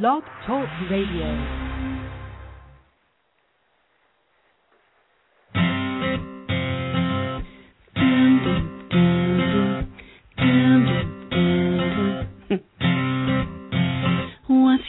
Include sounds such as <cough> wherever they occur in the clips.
Blog Talk Radio. What's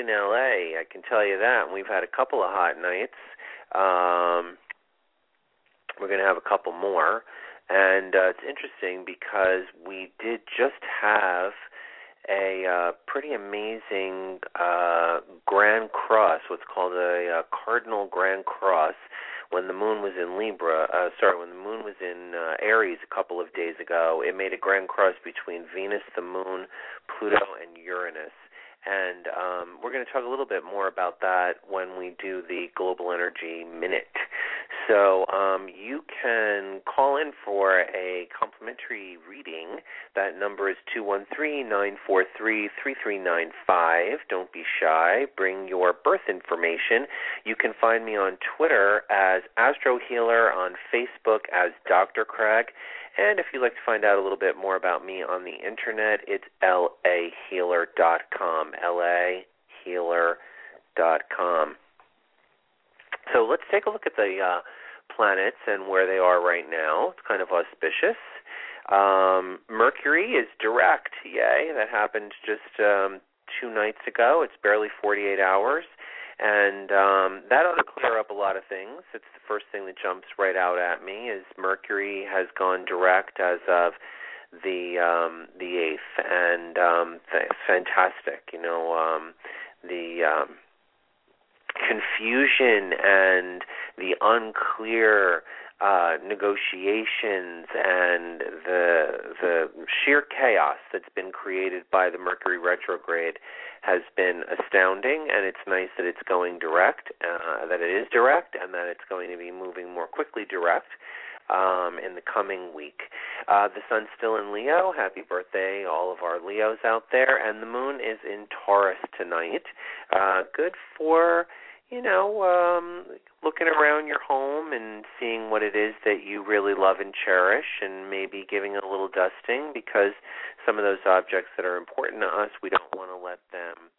in LA. I can tell you that. We've had a couple of hot nights. Um, we're going to have a couple more, and uh, it's interesting because we did just have a uh, pretty amazing uh, Grand Cross, what's called a uh, Cardinal Grand Cross, when the moon was in Libra. Uh, sorry, when the moon was in uh, Aries a couple of days ago, it made a Grand Cross between Venus, the Moon, Pluto, and Uranus. And um, we're going to talk a little bit more about that when we do the Global Energy Minute. So um, you can call in for a complimentary reading. That number is two one three nine four three three three nine five. Don't be shy. Bring your birth information. You can find me on Twitter as Astro Healer, on Facebook as Dr. Craig. And if you'd like to find out a little bit more about me on the internet, it's lahealer.com. lahealer.com. So let's take a look at the uh, planets and where they are right now. It's kind of auspicious. Um, Mercury is direct. Yay! That happened just um, two nights ago. It's barely 48 hours. And um, that ought to clear up a lot of things. It's the first thing that jumps right out at me is Mercury has gone direct as of the um, the eighth, and um, th- fantastic. You know, um, the um, confusion and the unclear uh, negotiations and the the sheer chaos that's been created by the Mercury retrograde has been astounding, and it's nice that it's going direct, uh, that it is direct, and that it's going to be moving more quickly direct um, in the coming week. Uh, the sun's still in Leo. Happy birthday, all of our Leos out there. And the moon is in Taurus tonight. Uh, good for you know, um, looking around your home and seeing what it is that you really love and cherish, and maybe giving it a little dusting because some of those objects that are important to us, we don't want to let them,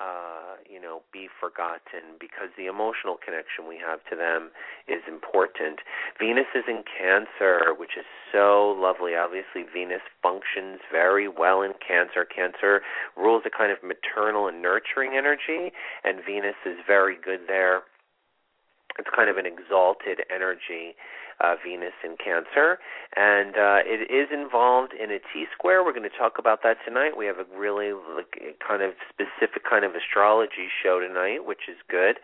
uh, you know, be forgotten because the emotional connection we have to them is important. Venus is in Cancer, which is so lovely. Obviously, Venus functions very well in Cancer. Cancer rules a kind of maternal and nurturing energy, and Venus is very good there. It's kind of an exalted energy, uh, Venus in Cancer, and uh, it is involved in a T square. We're going to talk about that tonight. We have a really kind of specific kind of astrology show tonight, which is good.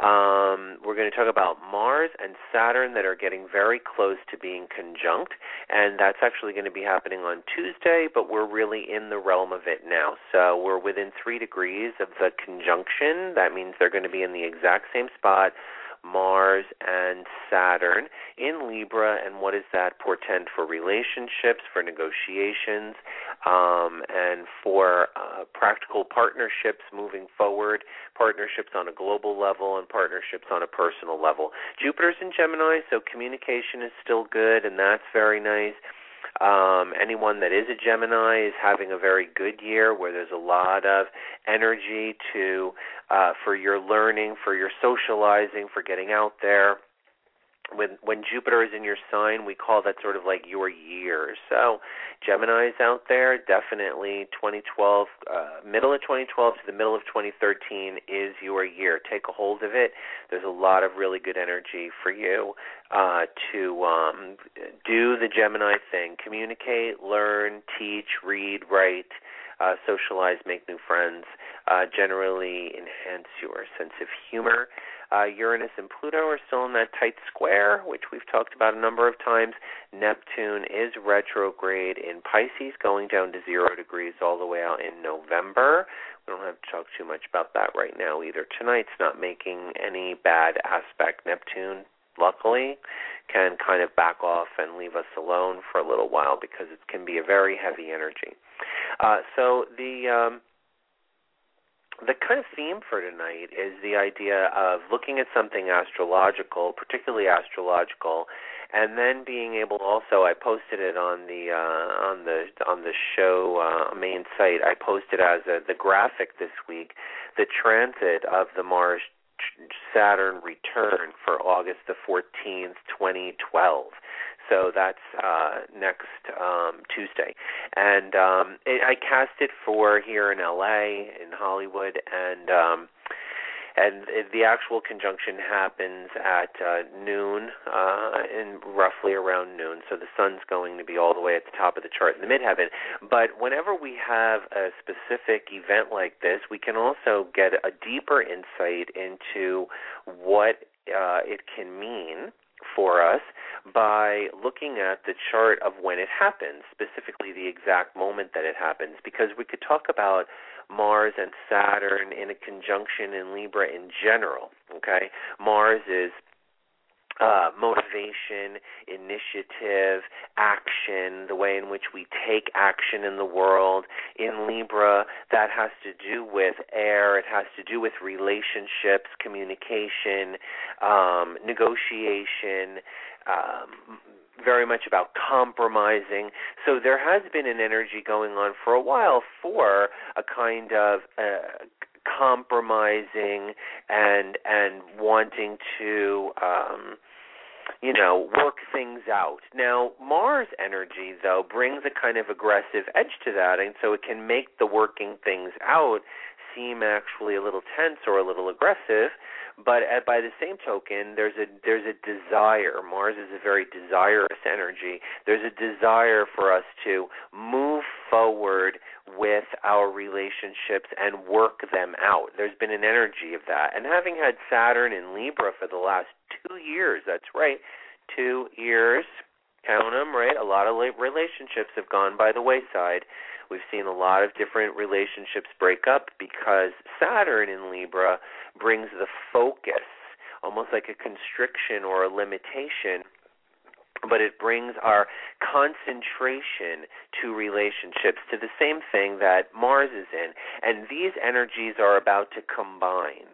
Um, we're going to talk about Mars and Saturn that are getting very close to being conjunct, and that's actually going to be happening on Tuesday, but we're really in the realm of it now. So we're within three degrees of the conjunction. That means they're going to be in the exact same spot. Mars and Saturn in Libra, and what does that portend for relationships, for negotiations, um, and for uh, practical partnerships moving forward, partnerships on a global level and partnerships on a personal level. Jupiter's in Gemini, so communication is still good, and that's very nice. Um, anyone that is a Gemini is having a very good year where there's a lot of energy to uh, for your learning, for your socializing, for getting out there when when Jupiter is in your sign, we call that sort of like your year. So, Gemini's out there, definitely 2012, uh, middle of 2012 to the middle of 2013 is your year. Take a hold of it. There's a lot of really good energy for you uh, to um, do the Gemini thing: communicate, learn, teach, read, write. Uh, socialize, make new friends, uh, generally enhance your sense of humor. Uh, Uranus and Pluto are still in that tight square, which we've talked about a number of times. Neptune is retrograde in Pisces, going down to zero degrees all the way out in November. We don't have to talk too much about that right now either. Tonight's not making any bad aspect. Neptune, luckily, can kind of back off and leave us alone for a little while because it can be a very heavy energy. Uh, so the um, the kind of theme for tonight is the idea of looking at something astrological, particularly astrological, and then being able also I posted it on the uh, on the on the show uh, main site. I posted as a, the graphic this week the transit of the Mars Saturn return for August the 14th, 2012. So that's uh, next um, Tuesday, and um, it, I cast it for here in LA, in Hollywood, and um, and the actual conjunction happens at uh, noon, uh, in roughly around noon. So the sun's going to be all the way at the top of the chart in the midheaven. But whenever we have a specific event like this, we can also get a deeper insight into what uh, it can mean for us by looking at the chart of when it happens, specifically the exact moment that it happens, because we could talk about Mars and Saturn in a conjunction in Libra in general. Okay, Mars is uh, motivation, initiative, action, the way in which we take action in the world. In Libra, that has to do with air, it has to do with relationships, communication, um, negotiation. Um, very much about compromising. So there has been an energy going on for a while for a kind of uh, compromising and and wanting to um you know work things out now mars energy though brings a kind of aggressive edge to that and so it can make the working things out seem actually a little tense or a little aggressive but at, by the same token there's a there's a desire. Mars is a very desirous energy. There's a desire for us to move forward with our relationships and work them out. There's been an energy of that. And having had saturn in libra for the last 2 years that's right 2 years count them right a lot of relationships have gone by the wayside We've seen a lot of different relationships break up because Saturn in Libra brings the focus, almost like a constriction or a limitation but it brings our concentration to relationships to the same thing that Mars is in. And these energies are about to combine.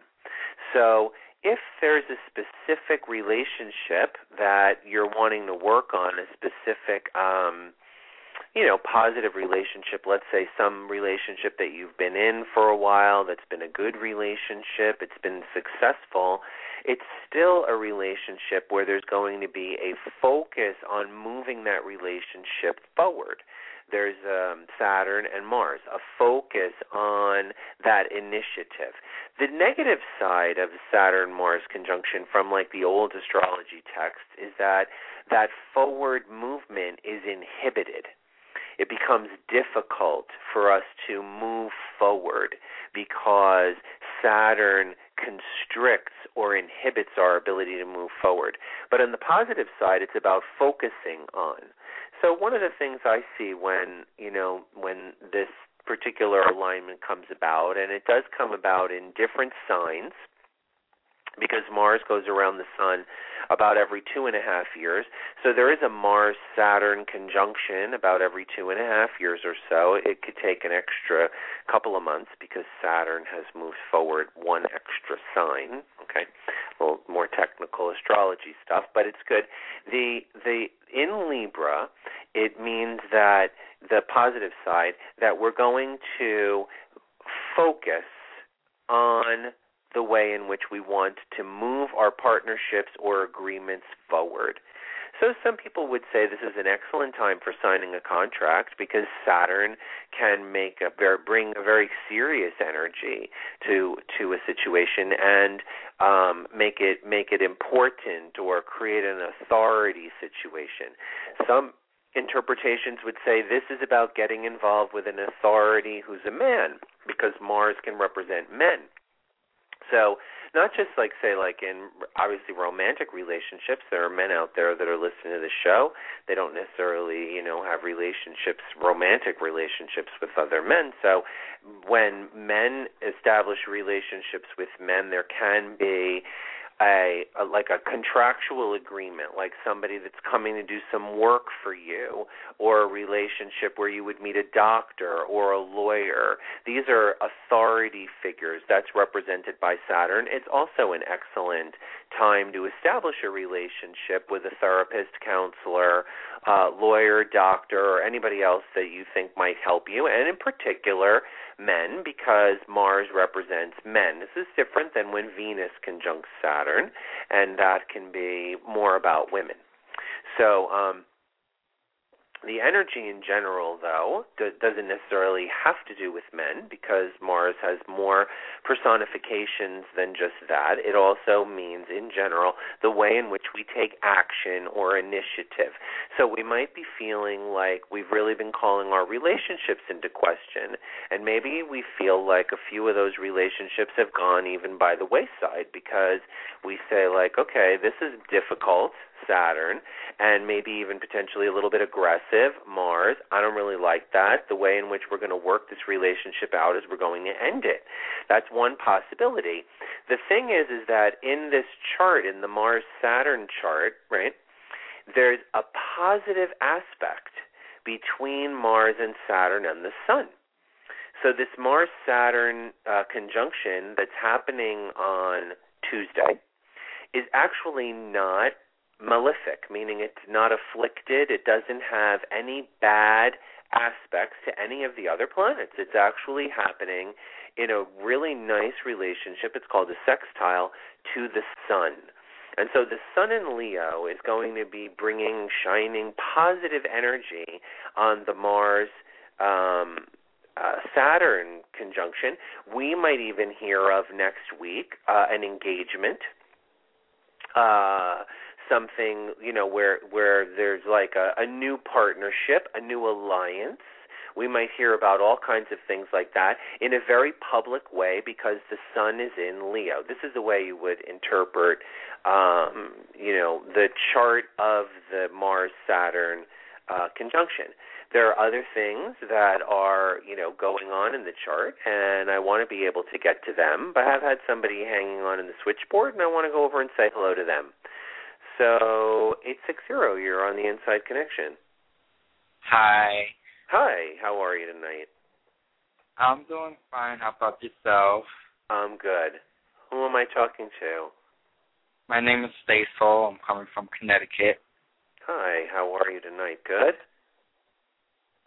So if there's a specific relationship that you're wanting to work on, a specific um, you know, positive relationship, let's say some relationship that you've been in for a while that's been a good relationship, it's been successful, it's still a relationship where there's going to be a focus on moving that relationship forward. There's um, Saturn and Mars, a focus on that initiative. The negative side of Saturn Mars conjunction from like the old astrology texts is that that forward movement is inhibited it becomes difficult for us to move forward because Saturn constricts or inhibits our ability to move forward. But on the positive side, it's about focusing on. So one of the things I see when, you know, when this particular alignment comes about, and it does come about in different signs, because Mars goes around the sun about every two and a half years. So there is a Mars Saturn conjunction about every two and a half years or so. It could take an extra couple of months because Saturn has moved forward one extra sign. Okay, a little more technical astrology stuff, but it's good. The the in Libra, it means that the positive side that we're going to focus on the way in which we want to move our partnerships or agreements forward. So some people would say this is an excellent time for signing a contract because Saturn can make a very, bring a very serious energy to to a situation and um, make it make it important or create an authority situation. Some interpretations would say this is about getting involved with an authority who's a man because Mars can represent men. So not just like say like in obviously romantic relationships there are men out there that are listening to the show. They don't necessarily you know have relationships romantic relationships with other men. So when men establish relationships with men there can be a, a like a contractual agreement, like somebody that's coming to do some work for you, or a relationship where you would meet a doctor or a lawyer. These are authority figures that's represented by Saturn. It's also an excellent time to establish a relationship with a therapist, counselor, uh, lawyer, doctor, or anybody else that you think might help you, and in particular, men, because Mars represents men. This is different than when Venus conjuncts Saturn, and that can be more about women. So, um, the energy in general, though, doesn't necessarily have to do with men because Mars has more personifications than just that. It also means, in general, the way in which we take action or initiative. So we might be feeling like we've really been calling our relationships into question, and maybe we feel like a few of those relationships have gone even by the wayside because we say, like, okay, this is difficult Saturn, and maybe even potentially a little bit aggressive, Mars. I don't really like that. The way in which we're going to work this relationship out is we're going to end it. That's one possibility. The thing is, is that in this chart, in the Mars Saturn chart, right, there's a positive aspect between Mars and Saturn and the Sun. So this Mars Saturn uh, conjunction that's happening on Tuesday is actually not malefic, meaning it's not afflicted. It doesn't have any bad aspects to any of the other planets. It's actually happening in a really nice relationship. It's called a sextile to the sun. And so the sun in Leo is going to be bringing shining positive energy on the Mars um, uh, Saturn conjunction. We might even hear of next week uh, an engagement. Uh, something you know where where there's like a, a new partnership, a new alliance. We might hear about all kinds of things like that in a very public way because the sun is in Leo. This is the way you would interpret, um, you know, the chart of the Mars Saturn uh, conjunction. There are other things that are, you know, going on in the chart, and I want to be able to get to them. But I've had somebody hanging on in the switchboard, and I want to go over and say hello to them. So eight six zero, you're on the Inside Connection. Hi. Hi. How are you tonight? I'm doing fine. How about yourself? I'm good. Who am I talking to? My name is Stacil. I'm coming from Connecticut. Hi. How are you tonight? Good.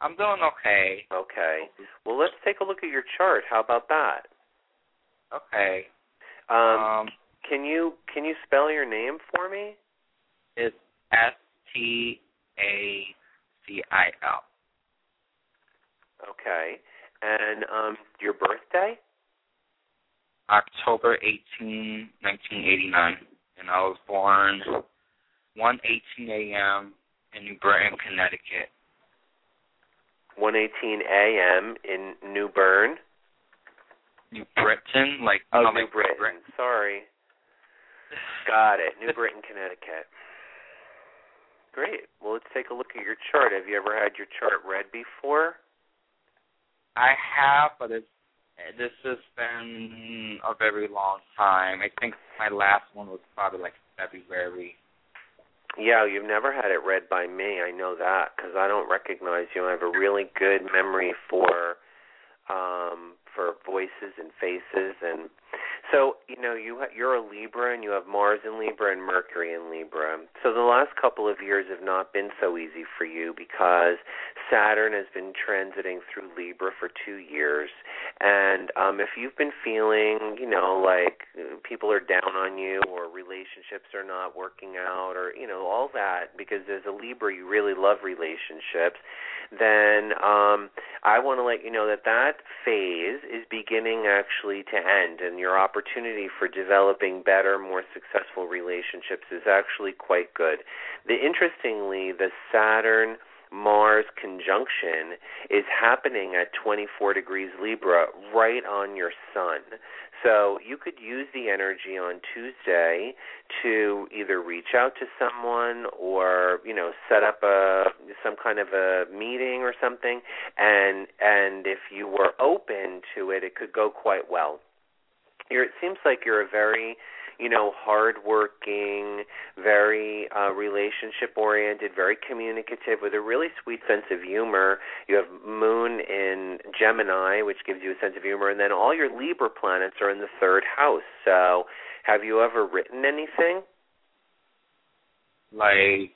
I'm doing okay. Okay. Well, let's take a look at your chart. How about that? Okay. Um, um can you can you spell your name for me? It's S T A C I L. Okay. And um your birthday? October 18, 1989. And I was born 1:18 a.m. in New Britain, Connecticut. 1:18 a.m. in New Bern. New Britain, like oh, New Britain. Britain. Sorry. Got it. New Britain, Connecticut. Great. Well, let's take a look at your chart. Have you ever had your chart read before? I have, but it's this has been a very long time. I think my last one was probably like February Yeah, you've never had it read by me. I know that because I don't recognize you. I have a really good memory for um for voices and faces and so you know you you're a Libra and you have Mars in Libra and Mercury in Libra. So the last couple of years have not been so easy for you because Saturn has been transiting through Libra for 2 years and um if you've been feeling, you know, like people are down on you or relationships are not working out or you know all that because as a Libra you really love relationships, then um I want to let you know that that phase is beginning actually to end and your opportunity for developing better, more successful relationships is actually quite good. The interestingly, the Saturn Mars conjunction is happening at 24 degrees Libra right on your sun. So you could use the energy on Tuesday to either reach out to someone or, you know, set up a some kind of a meeting or something and and if you were open to it it could go quite well you're it seems like you're a very you know hardworking very uh relationship oriented very communicative with a really sweet sense of humor. You have moon in gemini which gives you a sense of humor and then all your libra planets are in the third house. So have you ever written anything? Like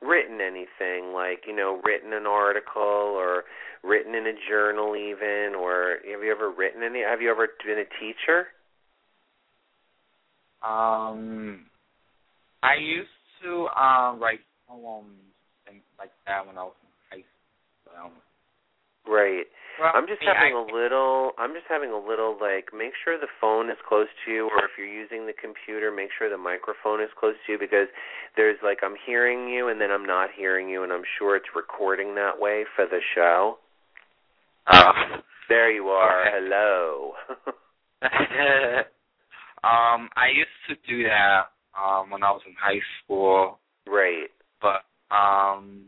written anything like you know written an article or written in a journal even or have you ever written any have you ever been a teacher? Um i used to um write poems and like that when i was in high school right well, I'm just having I, a little I'm just having a little like make sure the phone is close to you or if you're using the computer make sure the microphone is close to you because there's like I'm hearing you and then I'm not hearing you and I'm sure it's recording that way for the show. uh, There you are. Okay. Hello. <laughs> um i used to do that um when i was in high school right. but um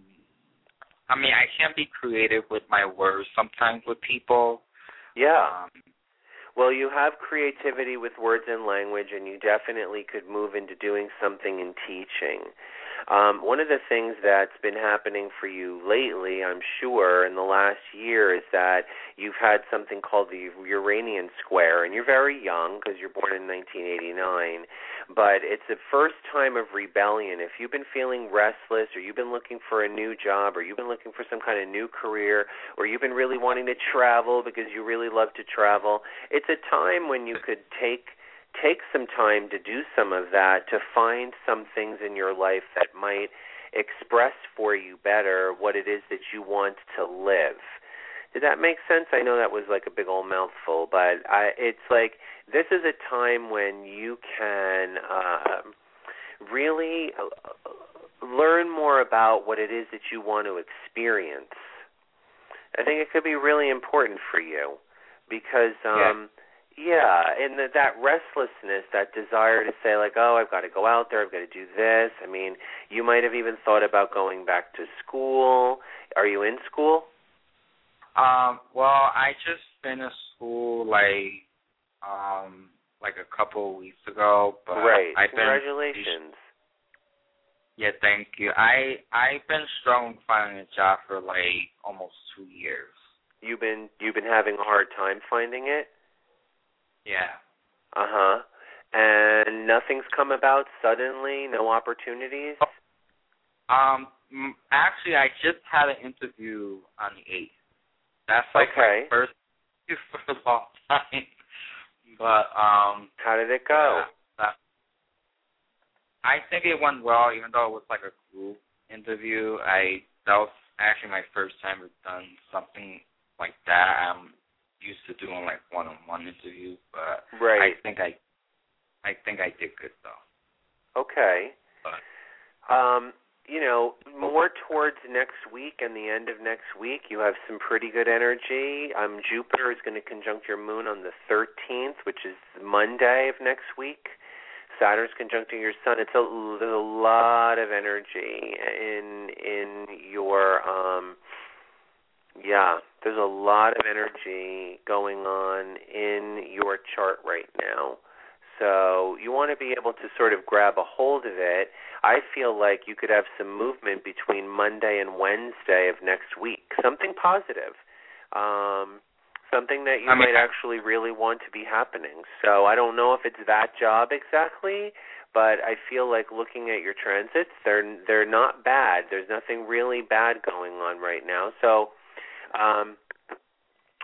I mean I can't be creative with my words sometimes with people. Yeah. Um Well, you have creativity with words and language, and you definitely could move into doing something in teaching. Um, one of the things that's been happening for you lately, I'm sure, in the last year, is that you've had something called the Uranian Square, and you're very young because you're born in 1989. But it's the first time of rebellion. If you've been feeling restless, or you've been looking for a new job, or you've been looking for some kind of new career, or you've been really wanting to travel because you really love to travel, it's a time when you could take take some time to do some of that to find some things in your life that might express for you better what it is that you want to live. Did that make sense? I know that was like a big old mouthful, but I it's like this is a time when you can um really uh, learn more about what it is that you want to experience. I think it could be really important for you because um yeah, and the, that restlessness, that desire to say like, "Oh, I've got to go out there, I've got to do this." I mean, you might have even thought about going back to school. Are you in school? um well I just finished school like um like a couple of weeks ago, but right. Been Congratulations. Yeah, thank you. I I've been struggling finding a job for like almost two years. You've been you've been having a hard time finding it? Yeah. Uh-huh. And nothing's come about suddenly, no opportunities? Um actually I just had an interview on the eighth. That's like Okay. my first interview <laughs> for a long time. But um How did it go? yeah, that- I think it went well even though it was like a group interview. I that was actually my first time I've done something like that. I'm used to doing like one on one interviews, but Right. I think I I think I did good though. Okay. But Um, you know, more towards next week and the end of next week, you have some pretty good energy. Um, Jupiter is going to conjunct your moon on the 13th, which is Monday of next week. Saturn's conjuncting your sun. It's a there's a lot of energy in in your um yeah, there's a lot of energy going on in your chart right now. So you want to be able to sort of grab a hold of it. I feel like you could have some movement between Monday and Wednesday of next week, something positive. Um, something that you I mean, might actually really want to be happening. So I don't know if it's that job exactly, but I feel like looking at your transits, they're they're not bad. There's nothing really bad going on right now. So um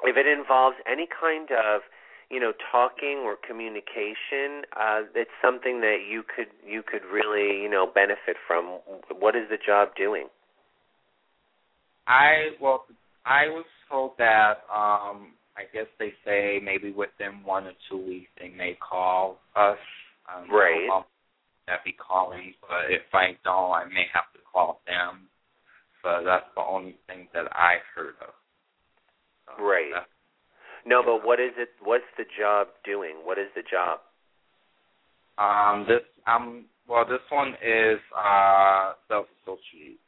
if it involves any kind of you know talking or communication uh it's something that you could you could really you know benefit from what is the job doing I well, I was told that um I guess they say maybe within one or two weeks they may call us. Um, Right. That be calling, but if I don't, I may have to call them. But that's the only thing that I heard of. So Right. no but what is it what's the job doing what is the job Um, this um, well, this one is uh self associate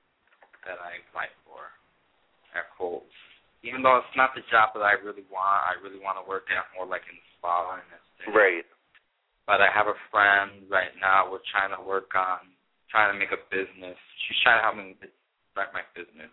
that I applied for at Kohl's. Even though it's not the job that I really want, I really want to work at more like in the spa and that's right But I have a friend right now. We're trying to work on trying to make a business. She's trying to help me start my business.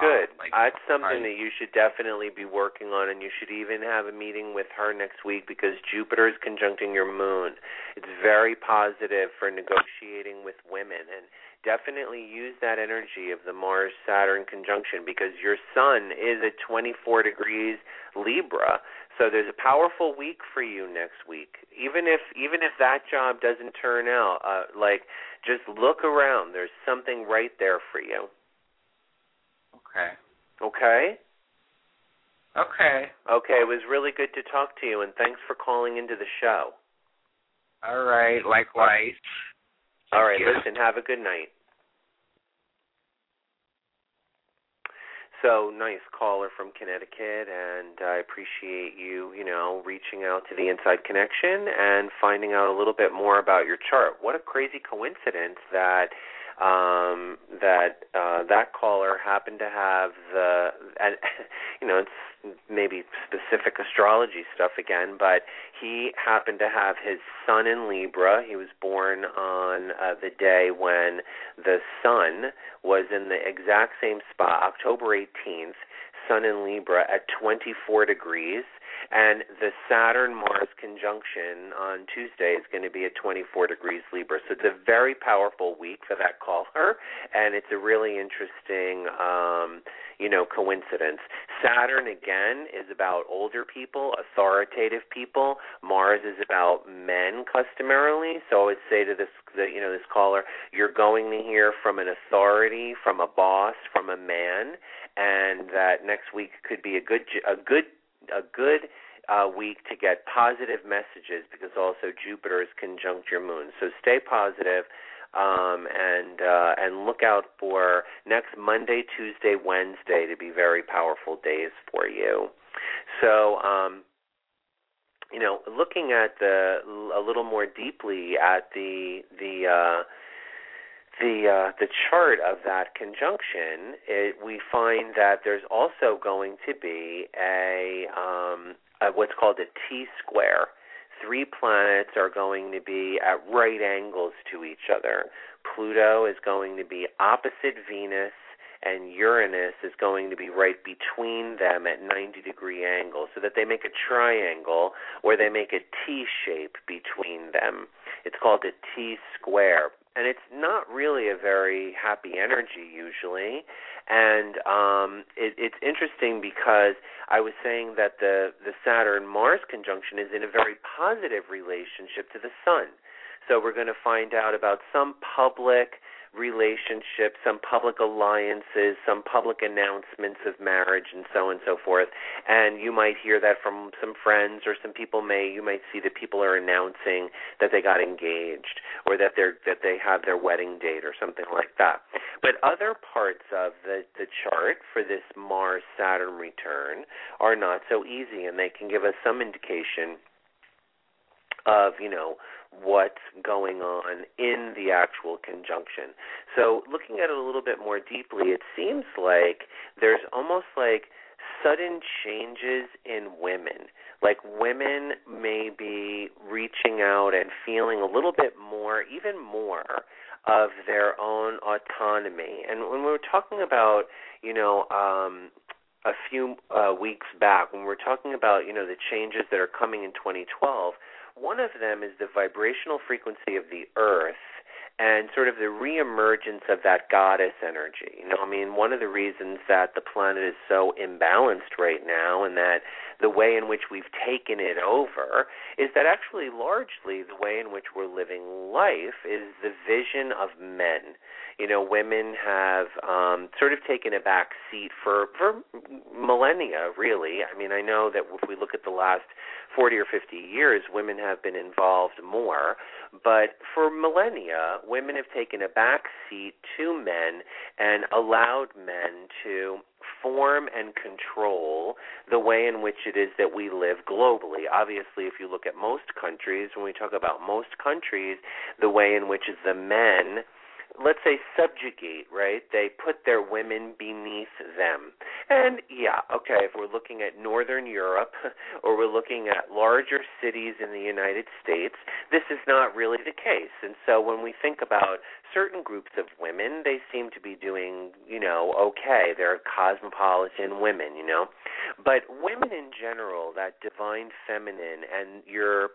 Good. Like, That's something that you should definitely be working on, and you should even have a meeting with her next week because Jupiter is conjuncting your moon. It's very positive for negotiating with women, and definitely use that energy of the Mars Saturn conjunction because your sun is at 24 degrees Libra. So there's a powerful week for you next week. Even if even if that job doesn't turn out, uh like just look around. There's something right there for you. Okay. Okay? Okay. Okay, it was really good to talk to you, and thanks for calling into the show. All right. Likewise. All right, you. listen, have a good night. So nice caller from Connecticut, and I appreciate you, you know, reaching out to the Inside Connection and finding out a little bit more about your chart. What a crazy coincidence that um that uh that caller happened to have the and <laughs> you know it's maybe specific astrology stuff again but he happened to have his sun in libra. He was born on uh, the day when the sun was in the exact same spot october 18th sun in libra at 24 degrees and the Saturn Mars conjunction on Tuesday is going to be at 24 degrees Libra. So it's a very powerful week for that caller, and it's a really interesting, um, you know, coincidence. Saturn again is about older people, authoritative people. Mars is about men customarily. So I would say to this, the, you know, this caller, you're going to hear from an authority, from a boss, from a man, and that next week could be a good, a good a good uh, week to get positive messages because also Jupiter is conjunct your moon. So stay positive, um, and uh, and look out for next Monday, Tuesday, Wednesday to be very powerful days for you. So. Um, you know, looking at the a little more deeply at the the uh, the uh, the chart of that conjunction, it, we find that there's also going to be a, um, a what's called a T square. Three planets are going to be at right angles to each other. Pluto is going to be opposite Venus, and Uranus is going to be right between them at 90 degree angle, so that they make a triangle or they make a T shape between them. It's called a T square and it's not really a very happy energy usually. And um it, it's interesting because i was saying that the the saturn mars conjunction is in a very positive relationship to the sun. So we're going to find out about some public relationships, some public alliances, some public announcements of marriage, and so on and so forth. And you might hear that from some friends, or some people may you might see that people are announcing that they got engaged, or that they're that they have their wedding date, or something like that. But other parts of the the chart for this Mars Saturn return are not so easy, and they can give us some indication of you know what's going on in the actual conjunction. So, looking at it a little bit more deeply, it seems like there's almost like sudden changes in women. Like women may be reaching out and feeling a little bit more, even more, of their own autonomy. And when we were talking about, you know, um, a few uh, weeks back, when we were talking about, you know, the changes that are coming in 2012, one of them is the vibrational frequency of the earth and sort of the reemergence of that goddess energy. You know, I mean, one of the reasons that the planet is so imbalanced right now and that the way in which we've taken it over is that actually largely the way in which we're living life is the vision of men. You know, women have um sort of taken a back seat for for millennia really. I mean, I know that if we look at the last 40 or 50 years, women have been involved more. But for millennia, women have taken a back seat to men and allowed men to form and control the way in which it is that we live globally. Obviously, if you look at most countries, when we talk about most countries, the way in which the men let's say subjugate, right? They put their women beneath them. And yeah, okay, if we're looking at northern Europe <laughs> or we're looking at larger cities in the United States, this is not really the case. And so when we think about certain groups of women, they seem to be doing, you know, okay. They're cosmopolitan women, you know. But women in general, that divine feminine and your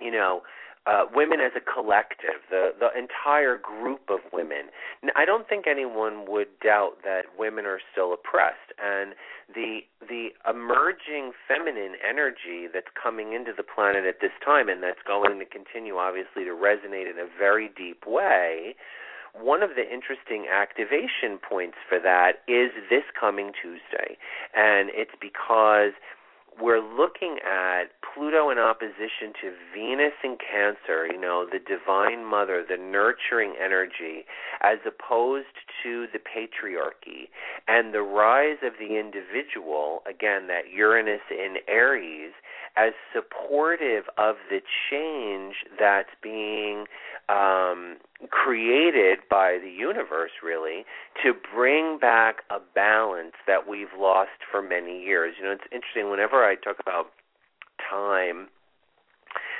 you know, uh, women as a collective, the the entire group of women. I don't think anyone would doubt that women are still oppressed, and the the emerging feminine energy that's coming into the planet at this time, and that's going to continue, obviously, to resonate in a very deep way. One of the interesting activation points for that is this coming Tuesday, and it's because we're looking at Pluto in opposition to Venus in Cancer, you know, the divine mother, the nurturing energy, as opposed to the patriarchy. And the rise of the individual, again, that Uranus in Aries, as supportive of the change that's being um, created by the universe, really, to bring back a balance that we've lost for many years. You know, it's interesting, whenever I talk about time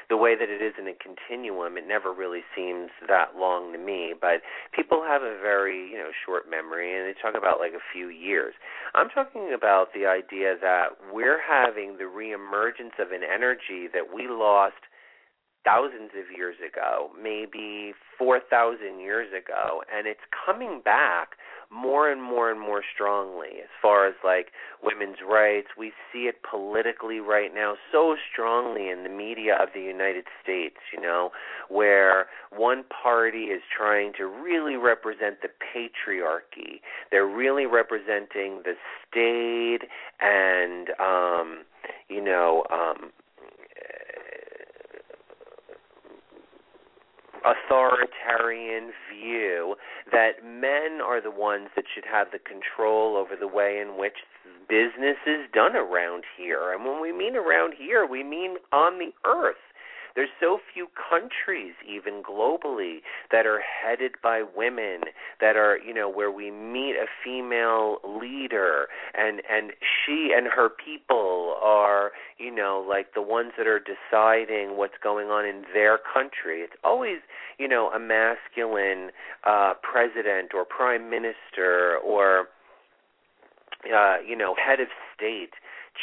the way that it is in a continuum, it never really seems that long to me. But people have a very, you know, short memory and they talk about like a few years. I'm talking about the idea that we're having the reemergence of an energy that we lost thousands of years ago, maybe 4,000 years ago, and it's coming back more and more and more strongly as far as like women's rights. We see it politically right now so strongly in the media of the United States, you know, where one party is trying to really represent the patriarchy. They're really representing the state and um you know um authoritarian view that men are the ones that should have the control over the way in which business is done around here. And when we mean around here, we mean on the earth. There's so few countries, even globally, that are headed by women, that are, you know, where we meet a female leader and and she and her people are, you know, like the ones that are deciding what's going on in their country. It's always, you know, a masculine uh president or prime minister or uh, you know, head of state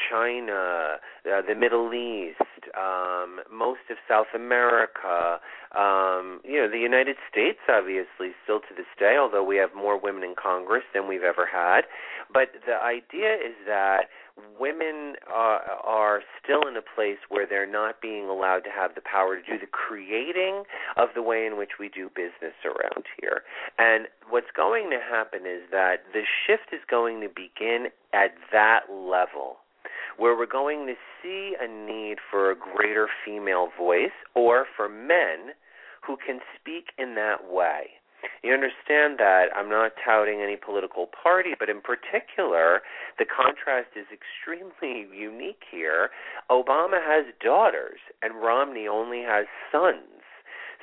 China, uh, the Middle East, um, most of South America, um, you know, the United States, obviously, still to this day, although we have more women in Congress than we've ever had. But the idea is that women uh, are still in a place where they're not being allowed to have the power to do the creating of the way in which we do business around here. And what's going to happen is that the shift is going to begin at that level where we're going to see a need for a greater female voice or for men who can speak in that way. You understand that I'm not touting any political party, but in particular, the contrast is extremely <laughs> unique here. Obama has daughters, and Romney only has sons.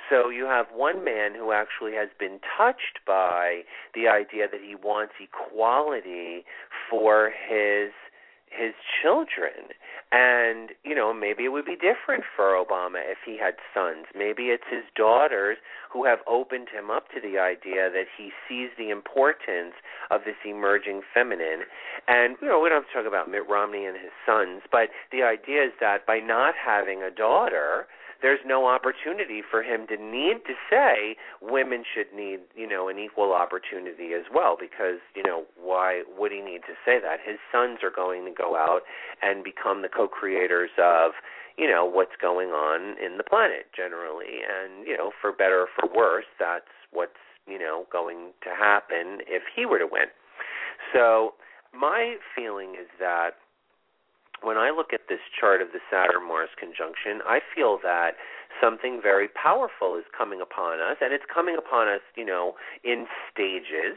So you have one man who actually has been touched by the idea that he wants equality for his his children. And, you know, maybe it would be different for Obama if he had sons. Maybe it's his daughters who have opened him up to the idea that he sees the importance of this emerging feminine. And, you know, we don't have to talk about Mitt Romney and his sons, but the idea is that by not having a daughter, there's no opportunity for him to need to say women should need, you know, an equal opportunity as well because, you know, why would he need to say that? His sons are going to go out and become the co-creators of, you know, what's going on in the planet generally and, you know, for better or for worse, that's what's, you know, going to happen if he were to win. So, my feeling is that when I look at this chart of the Saturn Mars conjunction, I feel that something very powerful is coming upon us, and it's coming upon us, you know, in stages.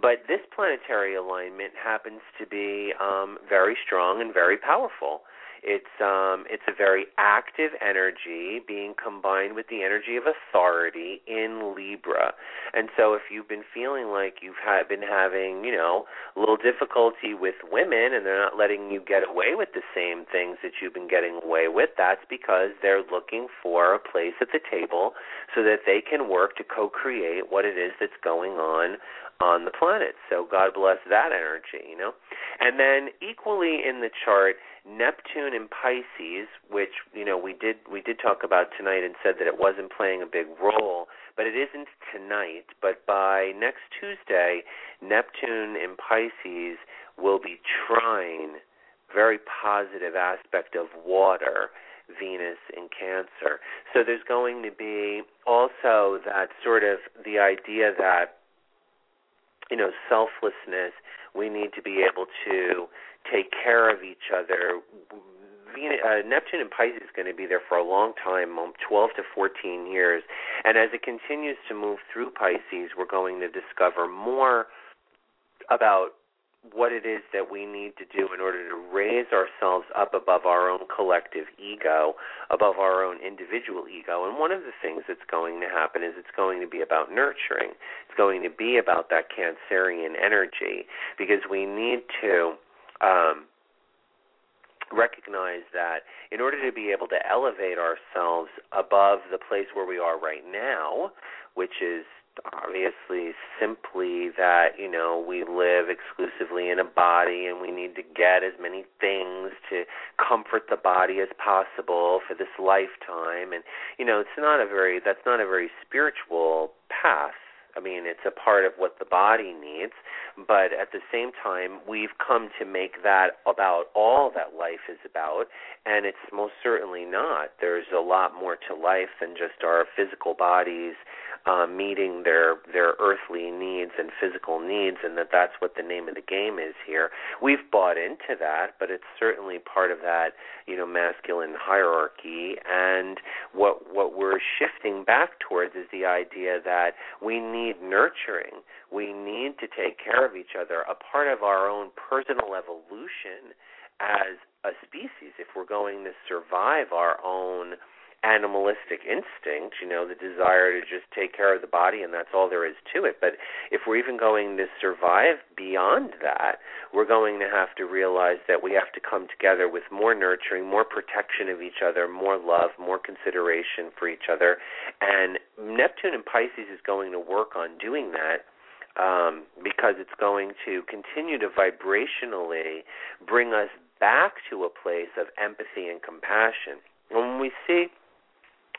But this planetary alignment happens to be um, very strong and very powerful. It's um it's a very active energy being combined with the energy of authority in Libra. And so if you've been feeling like you've been having, you know, a little difficulty with women and they're not letting you get away with the same things that you've been getting away with, that's because they're looking for a place at the table so that they can work to co-create what it is that's going on on the planet. So God bless that energy, you know. And then equally in the chart Neptune in Pisces, which you know we did we did talk about tonight and said that it wasn't playing a big role, but it isn't tonight. But by next Tuesday, Neptune in Pisces will be trine very positive aspect of water. Venus in Cancer. So there's going to be also that sort of the idea that you know selflessness. We need to be able to take care of each other. Venus, uh, Neptune and Pisces is going to be there for a long time, um, 12 to 14 years. And as it continues to move through Pisces, we're going to discover more about what it is that we need to do in order to raise ourselves up above our own collective ego, above our own individual ego. And one of the things that's going to happen is it's going to be about nurturing. It's going to be about that Cancerian energy because we need to um, recognize that in order to be able to elevate ourselves above the place where we are right now, which is obviously simply that you know we live exclusively in a body and we need to get as many things to comfort the body as possible for this lifetime. And you know it's not a very that's not a very spiritual path. I mean, it's a part of what the body needs, but at the same time, we've come to make that about all that life is about, and it's most certainly not. There's a lot more to life than just our physical bodies um, meeting their their earthly needs and physical needs, and that that's what the name of the game is here. We've bought into that, but it's certainly part of that you know masculine hierarchy. And what what we're shifting back towards is the idea that we need nurturing. We need to take care of each other. A part of our own personal evolution as a species, if we're going to survive our own animalistic instinct, you know, the desire to just take care of the body and that's all there is to it. But if we're even going to survive beyond that, we're going to have to realize that we have to come together with more nurturing, more protection of each other, more love, more consideration for each other. And Neptune and Pisces is going to work on doing that um, because it's going to continue to vibrationally bring us back to a place of empathy and compassion. When we see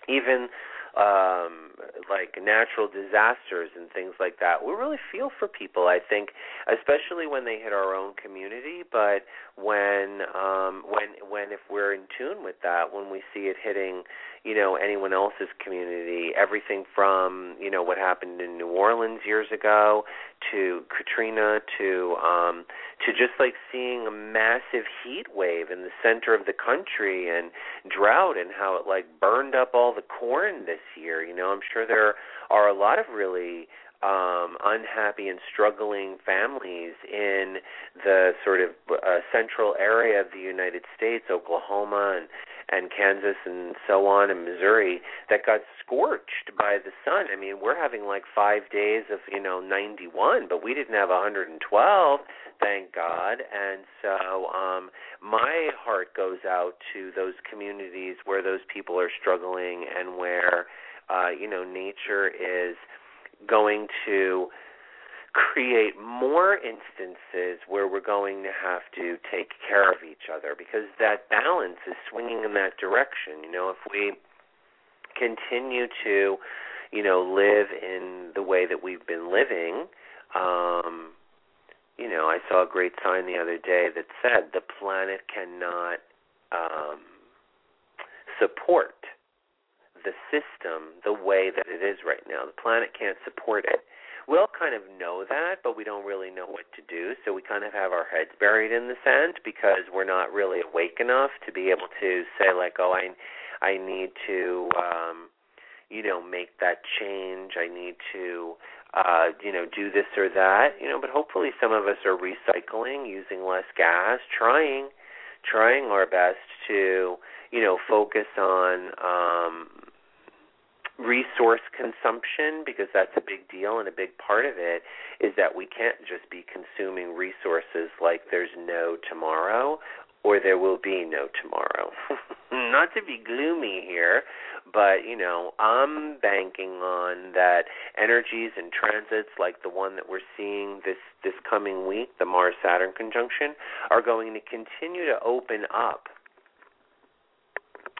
even um like natural disasters and things like that we really feel for people i think especially when they hit our own community but when um when when if we're in tune with that when we see it hitting you know anyone else's community. Everything from you know what happened in New Orleans years ago to Katrina to um to just like seeing a massive heat wave in the center of the country and drought and how it like burned up all the corn this year. You know I'm sure there are a lot of really um, unhappy and struggling families in the sort of uh, central area of the United States, Oklahoma and and Kansas and so on and Missouri that got scorched by the sun. I mean, we're having like 5 days of, you know, 91, but we didn't have 112, thank God. And so um my heart goes out to those communities where those people are struggling and where uh you know, nature is going to create more instances where we're going to have to take care of each other because that balance is swinging in that direction. You know, if we continue to, you know, live in the way that we've been living, um, you know, I saw a great sign the other day that said the planet cannot um, support the system the way that it is right now. The planet can't support it we all kind of know that, but we don't really know what to do. So we kind of have our heads buried in the sand because we're not really awake enough to be able to say like, oh, I, I need to, um, you know, make that change. I need to, uh, you know, do this or that. You know, but hopefully some of us are recycling, using less gas, trying, trying our best to, you know, focus on. um resource consumption because that's a big deal and a big part of it is that we can't just be consuming resources like there's no tomorrow or there will be no tomorrow. <laughs> Not to be gloomy here, but you know, I'm banking on that energies and transits like the one that we're seeing this this coming week, the Mars Saturn conjunction, are going to continue to open up.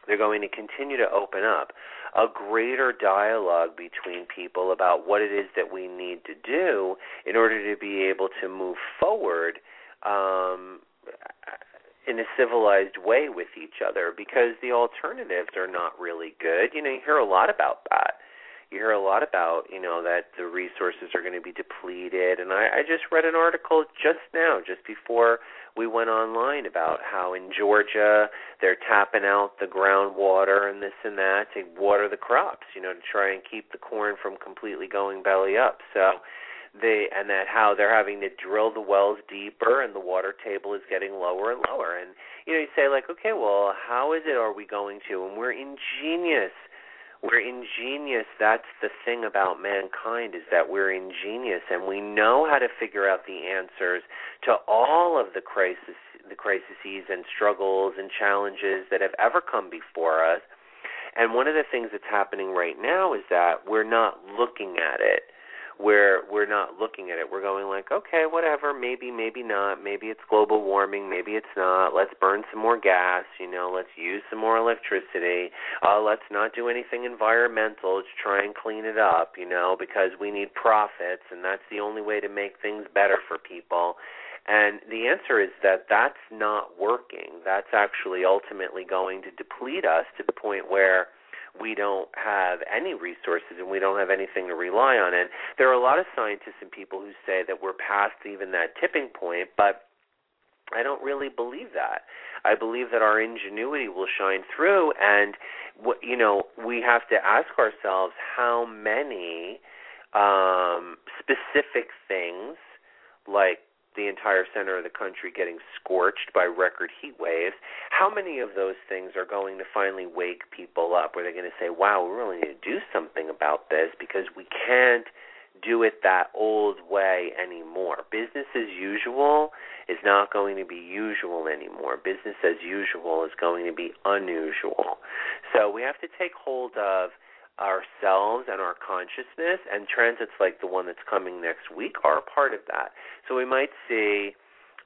They're going to continue to open up a greater dialogue between people about what it is that we need to do in order to be able to move forward um, in a civilized way with each other because the alternatives are not really good. You know, you hear a lot about that. You hear a lot about, you know, that the resources are going to be depleted. And I, I just read an article just now, just before we went online about how in Georgia they're tapping out the groundwater and this and that to water the crops, you know, to try and keep the corn from completely going belly up. So they and that how they're having to drill the wells deeper and the water table is getting lower and lower. And you know, you say like, okay, well, how is it are we going to? And we're ingenious we're ingenious. That's the thing about mankind is that we're ingenious and we know how to figure out the answers to all of the crisis the crises and struggles and challenges that have ever come before us. And one of the things that's happening right now is that we're not looking at it where we're not looking at it. We're going like, okay, whatever, maybe, maybe not. Maybe it's global warming, maybe it's not. Let's burn some more gas, you know, let's use some more electricity. Uh let's not do anything environmental to try and clean it up, you know, because we need profits and that's the only way to make things better for people. And the answer is that that's not working. That's actually ultimately going to deplete us to the point where we don't have any resources and we don't have anything to rely on. And there are a lot of scientists and people who say that we're past even that tipping point, but I don't really believe that. I believe that our ingenuity will shine through, and what you know, we have to ask ourselves how many um, specific things, like the entire center of the country getting scorched by record heat waves, how many of those things are going to finally wake people up where they're going to say, wow, we really need to do something about this because we can't do it that old way anymore. Business as usual is not going to be usual anymore. Business as usual is going to be unusual. So we have to take hold of ourselves and our consciousness, and transits like the one that's coming next week are a part of that. So we might see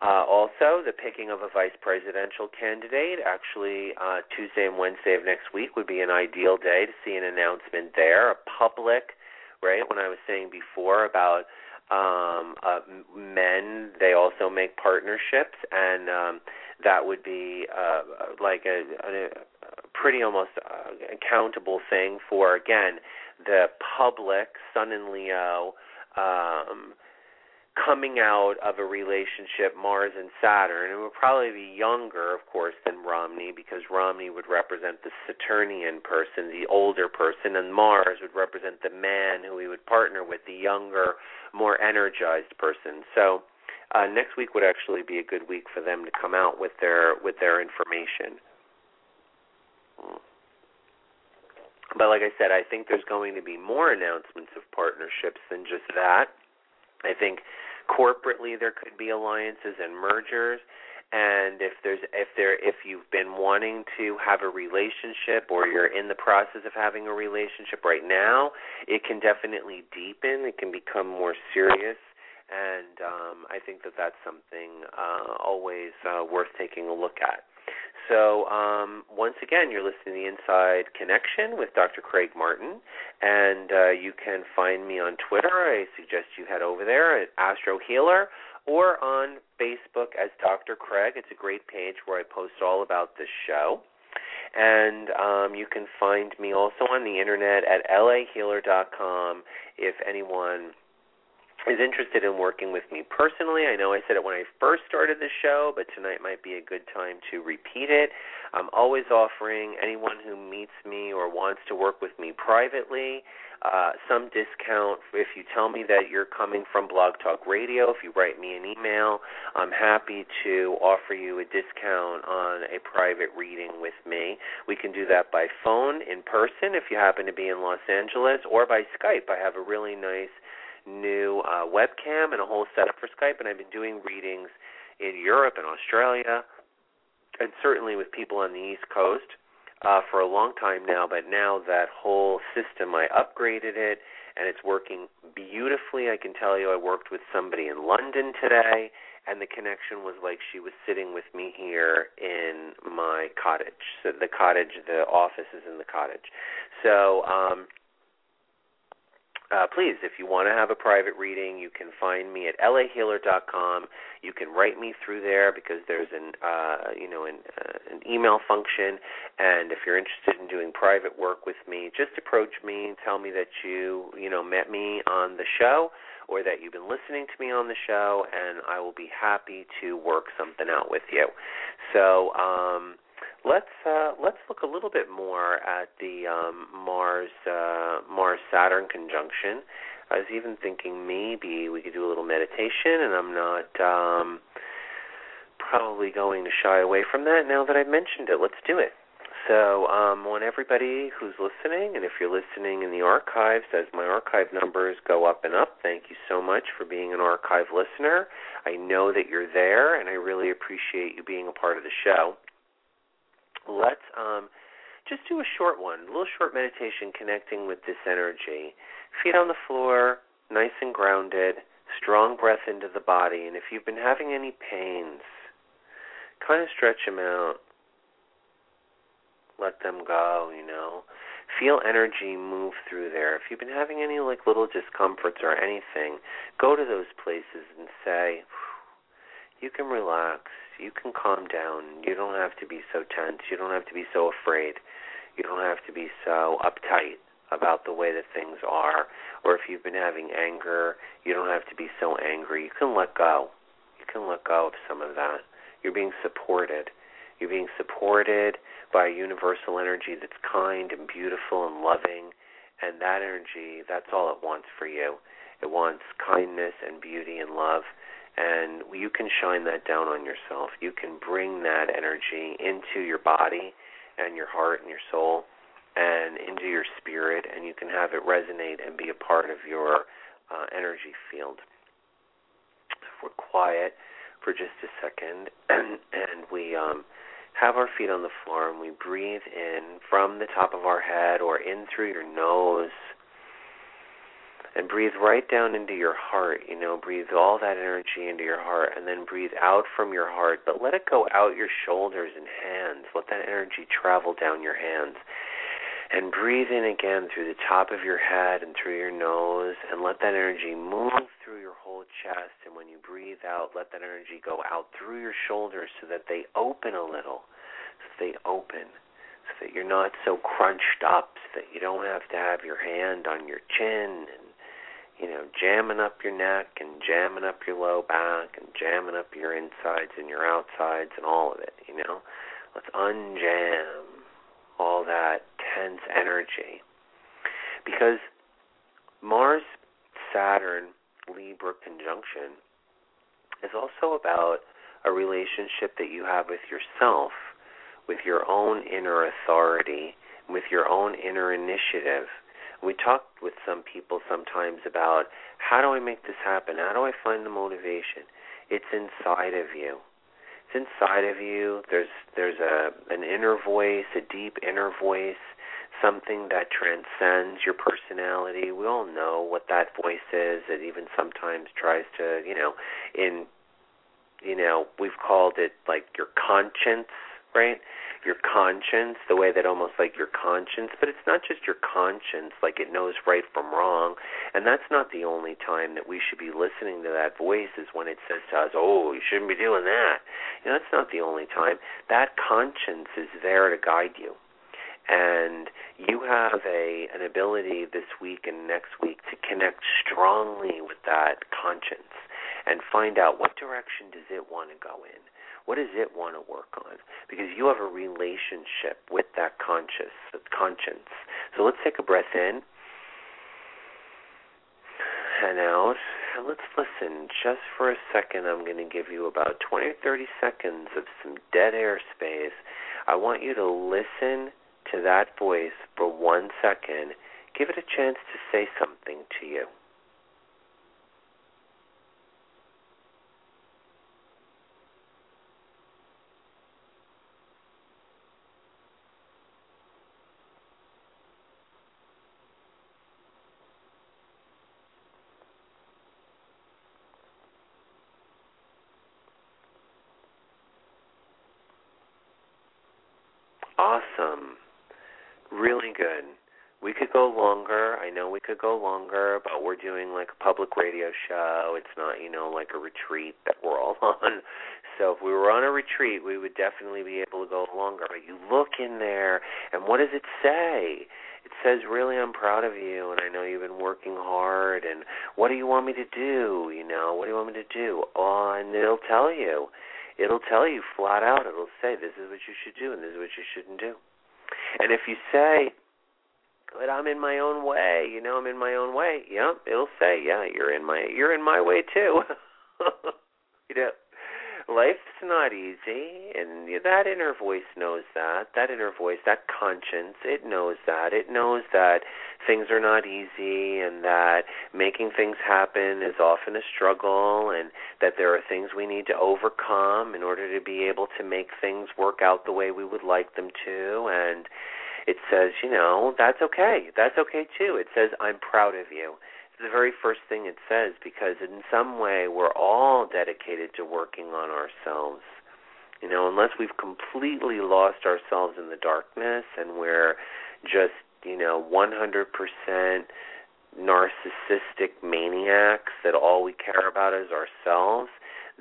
uh, also the picking of a vice presidential candidate. Actually, uh, Tuesday and Wednesday of next week would be an ideal day to see an announcement there, a public, right? When I was saying before about um, uh, men, they also make partnerships, and um, that would be uh, like a, a pretty almost uh, accountable thing for again the public, Sun and Leo, um, coming out of a relationship, Mars and Saturn. It would probably be younger, of course, than Romney because Romney would represent the Saturnian person, the older person, and Mars would represent the man who he would partner with, the younger, more energized person. So. Uh, next week would actually be a good week for them to come out with their with their information. But like I said, I think there's going to be more announcements of partnerships than just that. I think corporately there could be alliances and mergers. And if there's if there if you've been wanting to have a relationship or you're in the process of having a relationship right now it can definitely deepen. It can become more serious. And um i think that that's something uh always uh worth taking a look at so um, once again, you're listening to the Inside Connection with Dr. Craig Martin, and uh, you can find me on Twitter. I suggest you head over there at Astro Healer or on Facebook as Dr. Craig. It's a great page where I post all about this show. And um, you can find me also on the internet at lahealer.com if anyone is interested in working with me personally. I know I said it when I first started the show, but tonight might be a good time to repeat it. I'm always offering anyone who meets me or wants to work with me privately uh, some discount if you tell me that you're coming from Blog Talk Radio. If you write me an email, I'm happy to offer you a discount on a private reading with me. We can do that by phone, in person, if you happen to be in Los Angeles, or by Skype. I have a really nice new uh, webcam and a whole setup for Skype, and I've been doing readings in Europe and Australia, and certainly with people on the East Coast uh, for a long time now. But now that whole system, I upgraded it, and it's working beautifully. I can tell you, I worked with somebody in London today, and the connection was like she was sitting with me here in my cottage. So the cottage, the office is in the cottage. So um, uh, please, if you want to have a private reading, you can find me at lahealer.com. You can write me through there because there's an uh, you know an, uh, an email function. And if you're interested in doing private work with me, just approach me and tell me that you you know met me on the show or that you've been listening to me on the show, and I will be happy to work something out with you. So. um Let's uh, let's look a little bit more at the um, Mars uh, Mars Saturn conjunction. I was even thinking maybe we could do a little meditation, and I'm not um, probably going to shy away from that now that I've mentioned it. Let's do it. So, um, want everybody who's listening, and if you're listening in the archives, as my archive numbers go up and up, thank you so much for being an archive listener. I know that you're there, and I really appreciate you being a part of the show let's um, just do a short one, a little short meditation connecting with this energy. Feet on the floor, nice and grounded, strong breath into the body. And if you've been having any pains, kind of stretch them out. Let them go, you know. Feel energy move through there. If you've been having any like little discomforts or anything, go to those places and say, you can relax you can calm down. You don't have to be so tense. You don't have to be so afraid. You don't have to be so uptight about the way that things are. Or if you've been having anger, you don't have to be so angry. You can let go. You can let go of some of that. You're being supported. You're being supported by a universal energy that's kind and beautiful and loving. And that energy, that's all it wants for you. It wants kindness and beauty and love and you can shine that down on yourself. You can bring that energy into your body and your heart and your soul and into your spirit, and you can have it resonate and be a part of your uh, energy field. If we're quiet for just a second, and, <clears throat> and we um, have our feet on the floor, and we breathe in from the top of our head or in through your nose and breathe right down into your heart. You know, breathe all that energy into your heart and then breathe out from your heart, but let it go out your shoulders and hands. Let that energy travel down your hands. And breathe in again through the top of your head and through your nose, and let that energy move through your whole chest. And when you breathe out, let that energy go out through your shoulders so that they open a little, so they open so that you're not so crunched up, so that you don't have to have your hand on your chin and you know, jamming up your neck and jamming up your low back and jamming up your insides and your outsides and all of it, you know. Let's unjam all that tense energy. Because Mars Saturn Libra conjunction is also about a relationship that you have with yourself with your own inner authority, with your own inner initiative. We talk with some people sometimes about how do I make this happen? How do I find the motivation? It's inside of you. It's inside of you. There's there's a an inner voice, a deep inner voice, something that transcends your personality. We all know what that voice is. It even sometimes tries to, you know, in you know, we've called it like your conscience, right? Your conscience, the way that almost like your conscience, but it's not just your conscience, like it knows right from wrong. And that's not the only time that we should be listening to that voice is when it says to us, "Oh, you shouldn't be doing that." You know, that's not the only time. That conscience is there to guide you. And you have a an ability this week and next week to connect strongly with that conscience and find out what direction does it want to go in what does it want to work on? Because you have a relationship with that conscious conscience. So let's take a breath in and out. And let's listen just for a second. I'm going to give you about 20 or 30 seconds of some dead air space. I want you to listen to that voice for one second. Give it a chance to say something to you. Awesome. Really good. We could go longer. I know we could go longer, but we're doing like a public radio show. It's not, you know, like a retreat that we're all <laughs> on. So if we were on a retreat, we would definitely be able to go longer. But you look in there, and what does it say? It says, really, I'm proud of you, and I know you've been working hard, and what do you want me to do? You know, what do you want me to do? Oh, and it'll tell you it'll tell you flat out. It'll say this is what you should do and this is what you shouldn't do. And if you say, "But I'm in my own way," you know, I'm in my own way. Yeah, it'll say, "Yeah, you're in my you're in my way too." <laughs> you know, life's not easy and that inner voice knows that that inner voice that conscience it knows that it knows that things are not easy and that making things happen is often a struggle and that there are things we need to overcome in order to be able to make things work out the way we would like them to and it says you know that's okay. That's okay too. It says i'm proud of you. It's the very first thing it says because in some way we're all dedicated to working on ourselves. You know, unless we've completely lost ourselves in the darkness and we're just, you know, 100% narcissistic maniacs that all we care about is ourselves,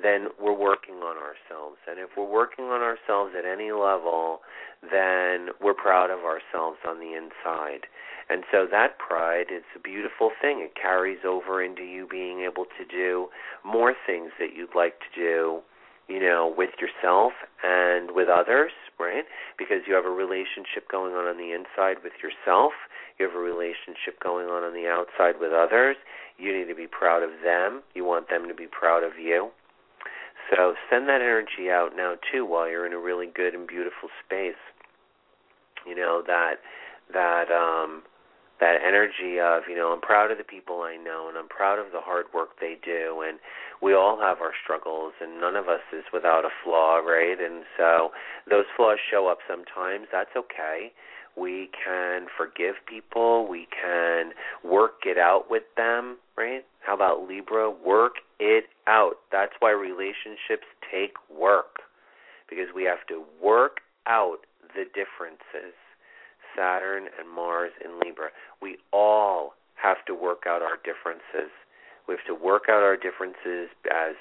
then we're working on ourselves. And if we're working on ourselves at any level, then we're proud of ourselves on the inside. And so that pride is a beautiful thing. It carries over into you being able to do more things that you'd like to do, you know, with yourself and with others, right? Because you have a relationship going on on the inside with yourself, you have a relationship going on on the outside with others. You need to be proud of them. You want them to be proud of you. So send that energy out now too while you're in a really good and beautiful space. You know that that um that energy of you know I'm proud of the people I know and I'm proud of the hard work they do and we all have our struggles and none of us is without a flaw right? And so those flaws show up sometimes. That's okay. We can forgive people. We can work it out with them right? How about Libra? Work it out that's why relationships take work because we have to work out the differences Saturn and Mars in Libra. We all have to work out our differences. We have to work out our differences as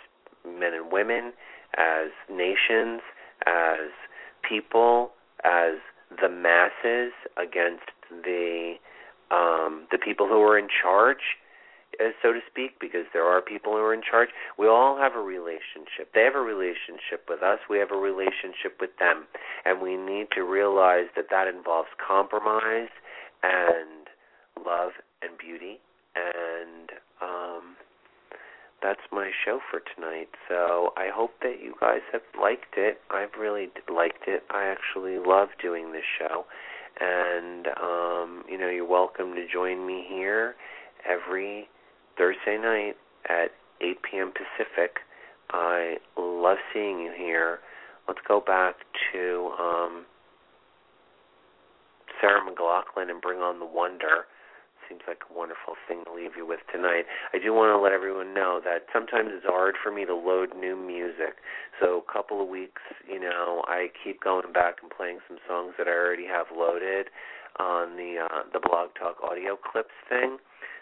men and women, as nations, as people, as the masses against the um, the people who are in charge so to speak, because there are people who are in charge. We all have a relationship. They have a relationship with us. We have a relationship with them. And we need to realize that that involves compromise and love and beauty. And um, that's my show for tonight. So I hope that you guys have liked it. I've really liked it. I actually love doing this show, and um, you know, you're welcome to join me here every Thursday night at 8 p.m. Pacific. I love seeing you here. Let's go back to um, Sarah McLachlan and bring on the wonder seems like a wonderful thing to leave you with tonight. I do want to let everyone know that sometimes it's hard for me to load new music. So a couple of weeks, you know, I keep going back and playing some songs that I already have loaded on the uh, the Blog Talk audio clips thing.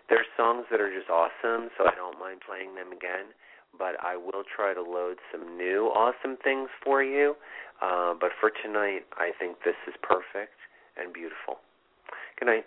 There's songs that are just awesome, so I don't mind playing them again. But I will try to load some new awesome things for you. Uh, but for tonight, I think this is perfect and beautiful. Good night.